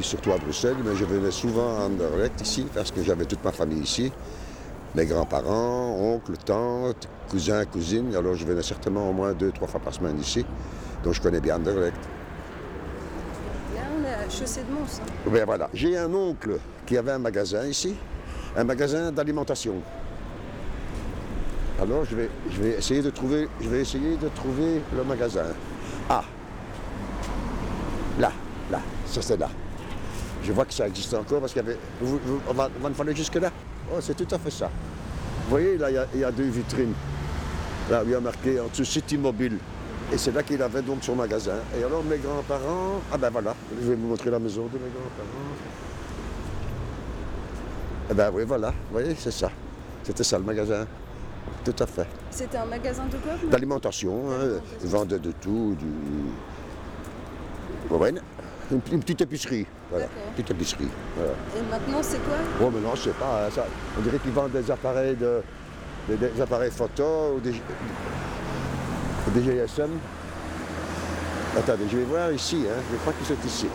Surtout à Bruxelles, mais je venais souvent à Anderlecht ici parce que j'avais toute ma famille ici. Mes grands-parents, oncles, tantes, cousins, cousines. Alors je venais certainement au moins deux, trois fois par semaine ici. Donc je connais bien Anderlecht. Là, on est à Chaussée de Mons. hein. Ben voilà. J'ai un oncle qui avait un magasin ici, un magasin d'alimentation. Alors je vais, je vais essayer de trouver, je vais essayer de trouver le magasin. Ah, là, là, ça c'est là. Je vois que ça existe encore parce qu'il y avait. vous- vous- on va, on va aller jusque là. Oh, c'est tout à fait ça. Vous voyez, là, il y a- il y, a deux vitrines. Là, il y a marqué en dessous City Mobile. Et c'est là qu'il avait donc son magasin. Et alors mes grands-parents, ah ben voilà, je vais vous montrer la maison de mes grands-parents. Eh ben oui, voilà, vous voyez, c'est ça. C'était ça le magasin. Tout à fait. C'était un magasin de quoi D'alimentation, hein, ils vendaient de tout, du. Ouais, une, une petite épicerie. Voilà, D'accord. petite épicerie. Voilà. Et maintenant, c'est quoi? Bon, mais non, je sais pas. hein, ça- on dirait qu'ils vendent des appareils de, des, des appareils photo ou des, des GSM. Attendez, je vais voir ici. Hein, je crois qu'ils sont ici.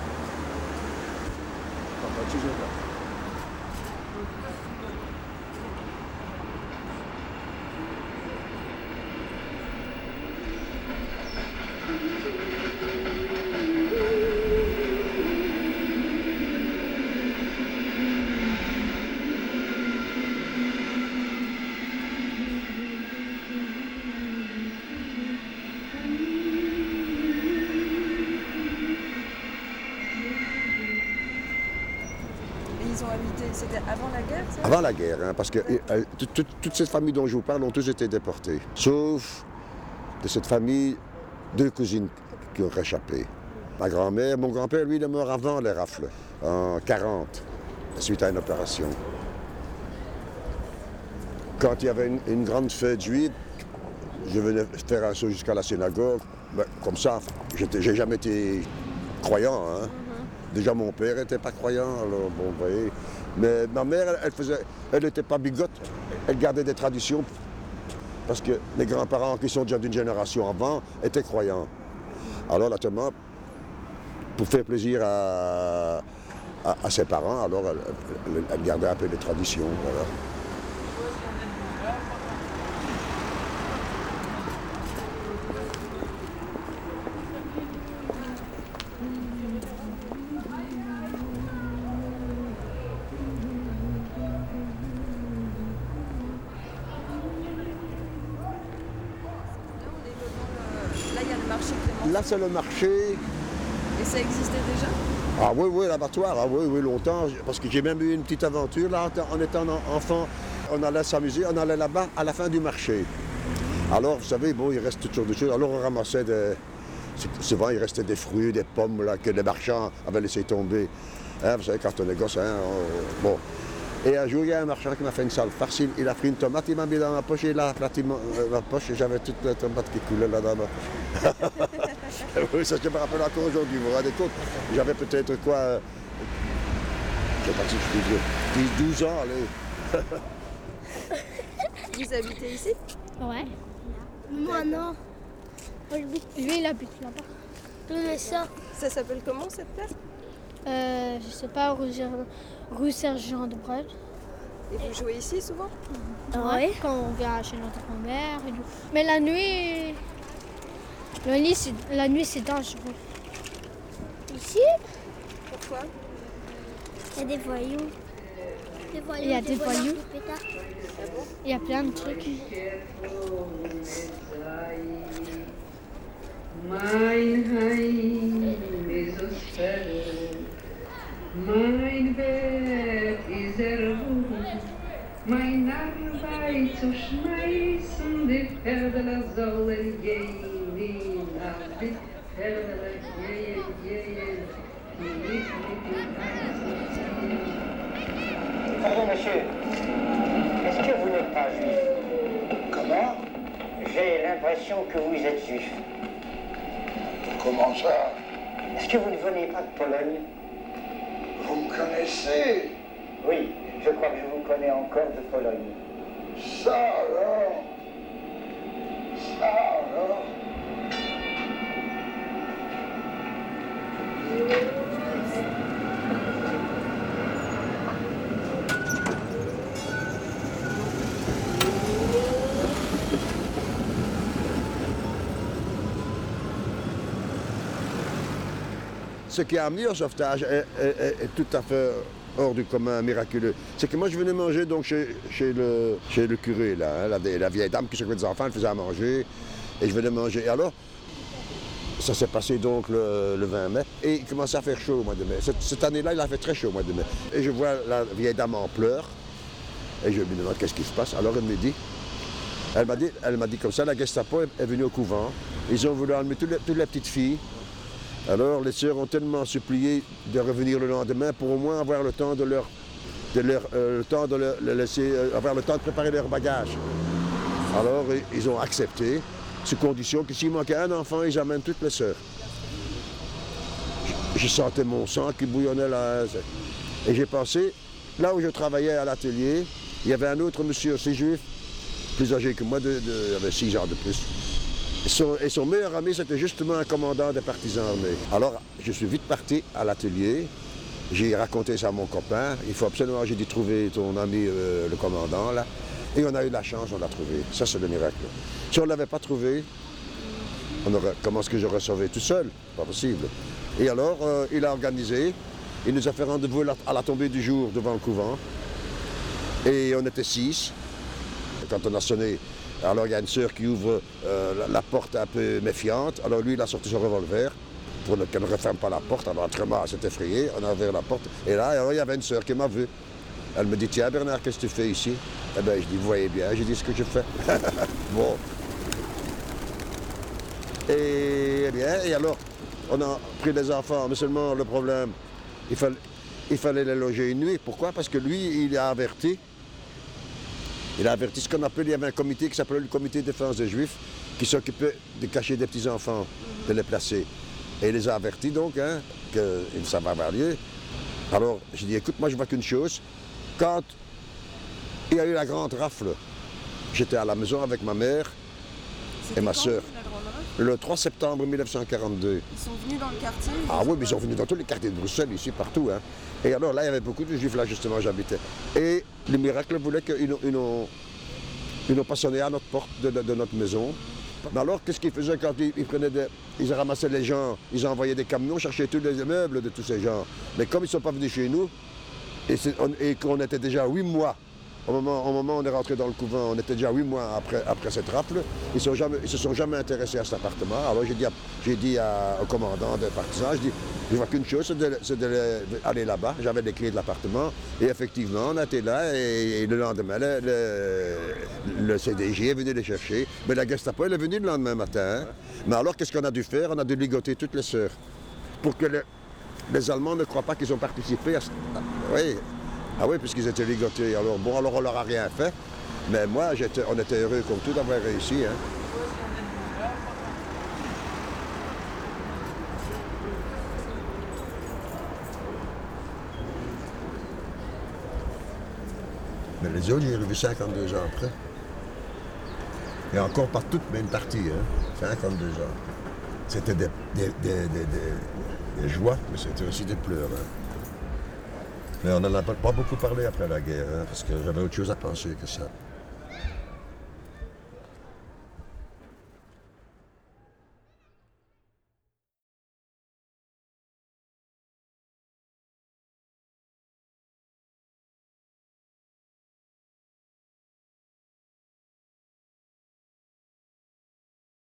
Avant la guerre, Avant la guerre, hein, parce que euh, tout- tout- toutes ces familles dont je vous parle ont tous été déportées. Sauf de cette famille, deux cousines qui ont réchappé. Ma grand-mère, mon grand-père, lui, il est mort avant les rafles, en 40, suite à une opération. Quand il y avait une, grande fête juive, je venais faire un saut jusqu'à la synagogue. Ben, comme ça, j'ai jamais été croyant. hein. Déjà, mon père n'était pas croyant, alors bon, vous voyez. Mais ma mère, elle- faisait, elle n'était pas bigote, elle gardait des traditions. Parce que les grands-parents qui sont déjà d'une génération avant étaient croyants. Alors, naturellement, pour faire plaisir à, à- ses parents, alors elle, gardait un peu les traditions. Là, on est devant le- Là, il y a le marché Clément. Là, c'est le marché. Et ça existait déjà? Ah oui, oui, l'abattoir, ah oui, oui, longtemps. Parce que j'ai même eu une petite aventure là, en étant en- enfant. On allait s'amuser, on allait là-bas à la fin du marché. Alors, vous savez, bon, il reste toutes sortes de choses. Alors, on ramassait des. Souvent, il restait des fruits, des pommes là, que les marchands avaient laissé tomber. Hein, vous savez, quand on est gosse, hein, on- bon. Et un jour, il y a un marchand qui m'a fait une salle farce. Il- a pris une tomate, il m'a mis dans ma poche, et il a aplati euh, ma poche, et j'avais toute la tomate qui coulait là dans ma poche. oui, ça, je me rappelle encore aujourd'hui, vous vous rendez compte? J'avais peut-être quoi euh, Je sais pas si je suis vieux. 10, 12 ans, allez. Vous habitez ici? Ouais. Moi non. Lui, il habite là-bas. Oui, ça. Ça s'appelle comment cette place Euh, je sais pas, rue Sergent de Brel. Et vous jouez ici souvent Ouais. Quand on vient chez notre grand-mère et tout. Mais la nuit, la nuit, c'est, la nuit, c'est dangereux. Ici, Pourquoi Il y a des voyous. Des voyous Il y a des voyous. pétards. il y a plein de trucs. Mein Heim ist aus Feld, mein Bett gehen, gehen, die nicht mit dem Eisen Pardon, monsieur. Est-ce que vous n'êtes pas juif? Comment? J'ai l'impression que vous êtes juif. Comment ça? Est-ce que vous ne venez pas de Pologne? Vous me connaissez. Oui, je crois que je vous connais encore de Pologne. Ce qui a amené au sauvetage est, est, est, est tout à fait hors du commun, miraculeux. C'est que moi, je venais manger donc chez, le, curé, là, hein, la, vieille dame qui s'occupait des enfants, elle faisait à manger, et je venais manger. Et alors, ça s'est passé donc le, le 20 mai, et il commençait à faire chaud au mois de mai. Cette, année-là, il a fait très chaud au mois de mai. Et je vois la vieille dame en pleurs, et je lui demande qu'est-ce qui se passe? Alors elle me dit, elle m'a dit, elle m'a dit comme ça, la Gestapo est, venue au couvent. Ils ont voulu enlever toutes les petites filles. Alors les sœurs ont tellement supplié de revenir le lendemain pour au moins avoir le temps de préparer leur bagage. Alors ils ont accepté, sous condition que s'il manquait un enfant, ils amènent toutes les sœurs. Je- sentais mon sang qui bouillonnait là. Et j'ai pensé, là où je travaillais à l'atelier, il y avait un autre monsieur aussi juif, plus âgé que moi, de, de- il avait six ans de plus. Et son, et meilleur ami, c'était justement un commandant des partisans armés. Alors, je suis vite parti à l'atelier. J'ai raconté ça à mon copain. Il faut absolument, j'ai dit, trouver ton ami, euh, le commandant, là. Et on a eu la chance, on l'a trouvé. Ça, c'est le miracle. Si on ne l'avait pas trouvé, on comment est-ce que je recevais tout seul? Pas possible. Et alors, euh, il a organisé. Il nous a fait rendez-vous à la- tombée du jour devant le couvent. Et on était six. Quand on a sonné, alors il y a une sœur qui ouvre euh, la, porte un peu méfiante. Alors lui, il a sorti son revolver pour qu'elle ne referme pas la porte. Alors elle s'est effrayée. On a ouvert la porte. Et là, alors, il y avait une sœur qui m'a vu. Elle me dit, tiens Bernard, qu'est-ce que tu fais ici? Eh bien, je dis, vous voyez bien. J'ai dit ce que je fais. bon. Et, eh bien, et alors, on a pris des enfants, mais seulement le problème, il fallait, il fallait les loger une nuit. Pourquoi? Parce que lui, il a averti il a averti ce qu'on appelle, il y avait un comité qui s'appelait le comité de défense des Juifs, qui s'occupait de cacher des petits-enfants, de les placer. Et il les a avertis donc, hein, que ça va avoir lieu. Alors, j'ai dit, écoute, moi je vois qu'une chose, quand il y a eu la grande rafle, j'étais à la maison avec ma mère C'était ma quand, le 3 septembre 1942. Ils sont venus dans le quartier Ah oui, mais ils sont venus dans tous les quartiers de Bruxelles, ici, partout. hein. Et alors là, il y avait beaucoup de juifs là, justement, j'habitais. Et le miracle voulait qu'ils n'ont- n'ont pas sonné à notre porte de, de- de notre maison. Mais alors, qu'est-ce qu'ils faisaient quand ils, ils prenaient des... Ils ramassaient les gens, ils envoyaient des camions chercher tous les meubles de tous ces gens? Mais comme ils ne sont pas venus chez nous, et qu'on était déjà huit mois, au moment, au moment où on est rentré dans le couvent, on était déjà huit mois après, après cette rafle, ils ne se sont jamais intéressés à cet appartement. Alors j'ai dit, à- dit à- au commandant des partisans, je dis, je vois qu'une chose, c'est d'aller là-bas. J'avais les clés de l'appartement. Et effectivement, on était là et, le lendemain, le, le- le CDJ est venu les chercher. Mais la Gestapo, elle est venue le lendemain matin. hein. Mais alors, qu'est-ce qu'on a dû faire? On a dû ligoter toutes les sœurs. Pour que le- les Allemands ne croient pas qu'ils ont participé à ah, oui. Ah oui, puisqu'ils étaient ligotés. Alors bon, alors on leur a rien fait. Mais moi, on était heureux comme tout d'avoir réussi. hein. Mais les autres, j'ai revu 52 ans après. Et encore toutes, mais une partie. Hein. 52 ans. C'était des joies, mais c'était aussi des pleurs. hein. Mais on n'en a pas beaucoup parlé après la guerre, hein, parce que j'avais autre chose à penser que ça.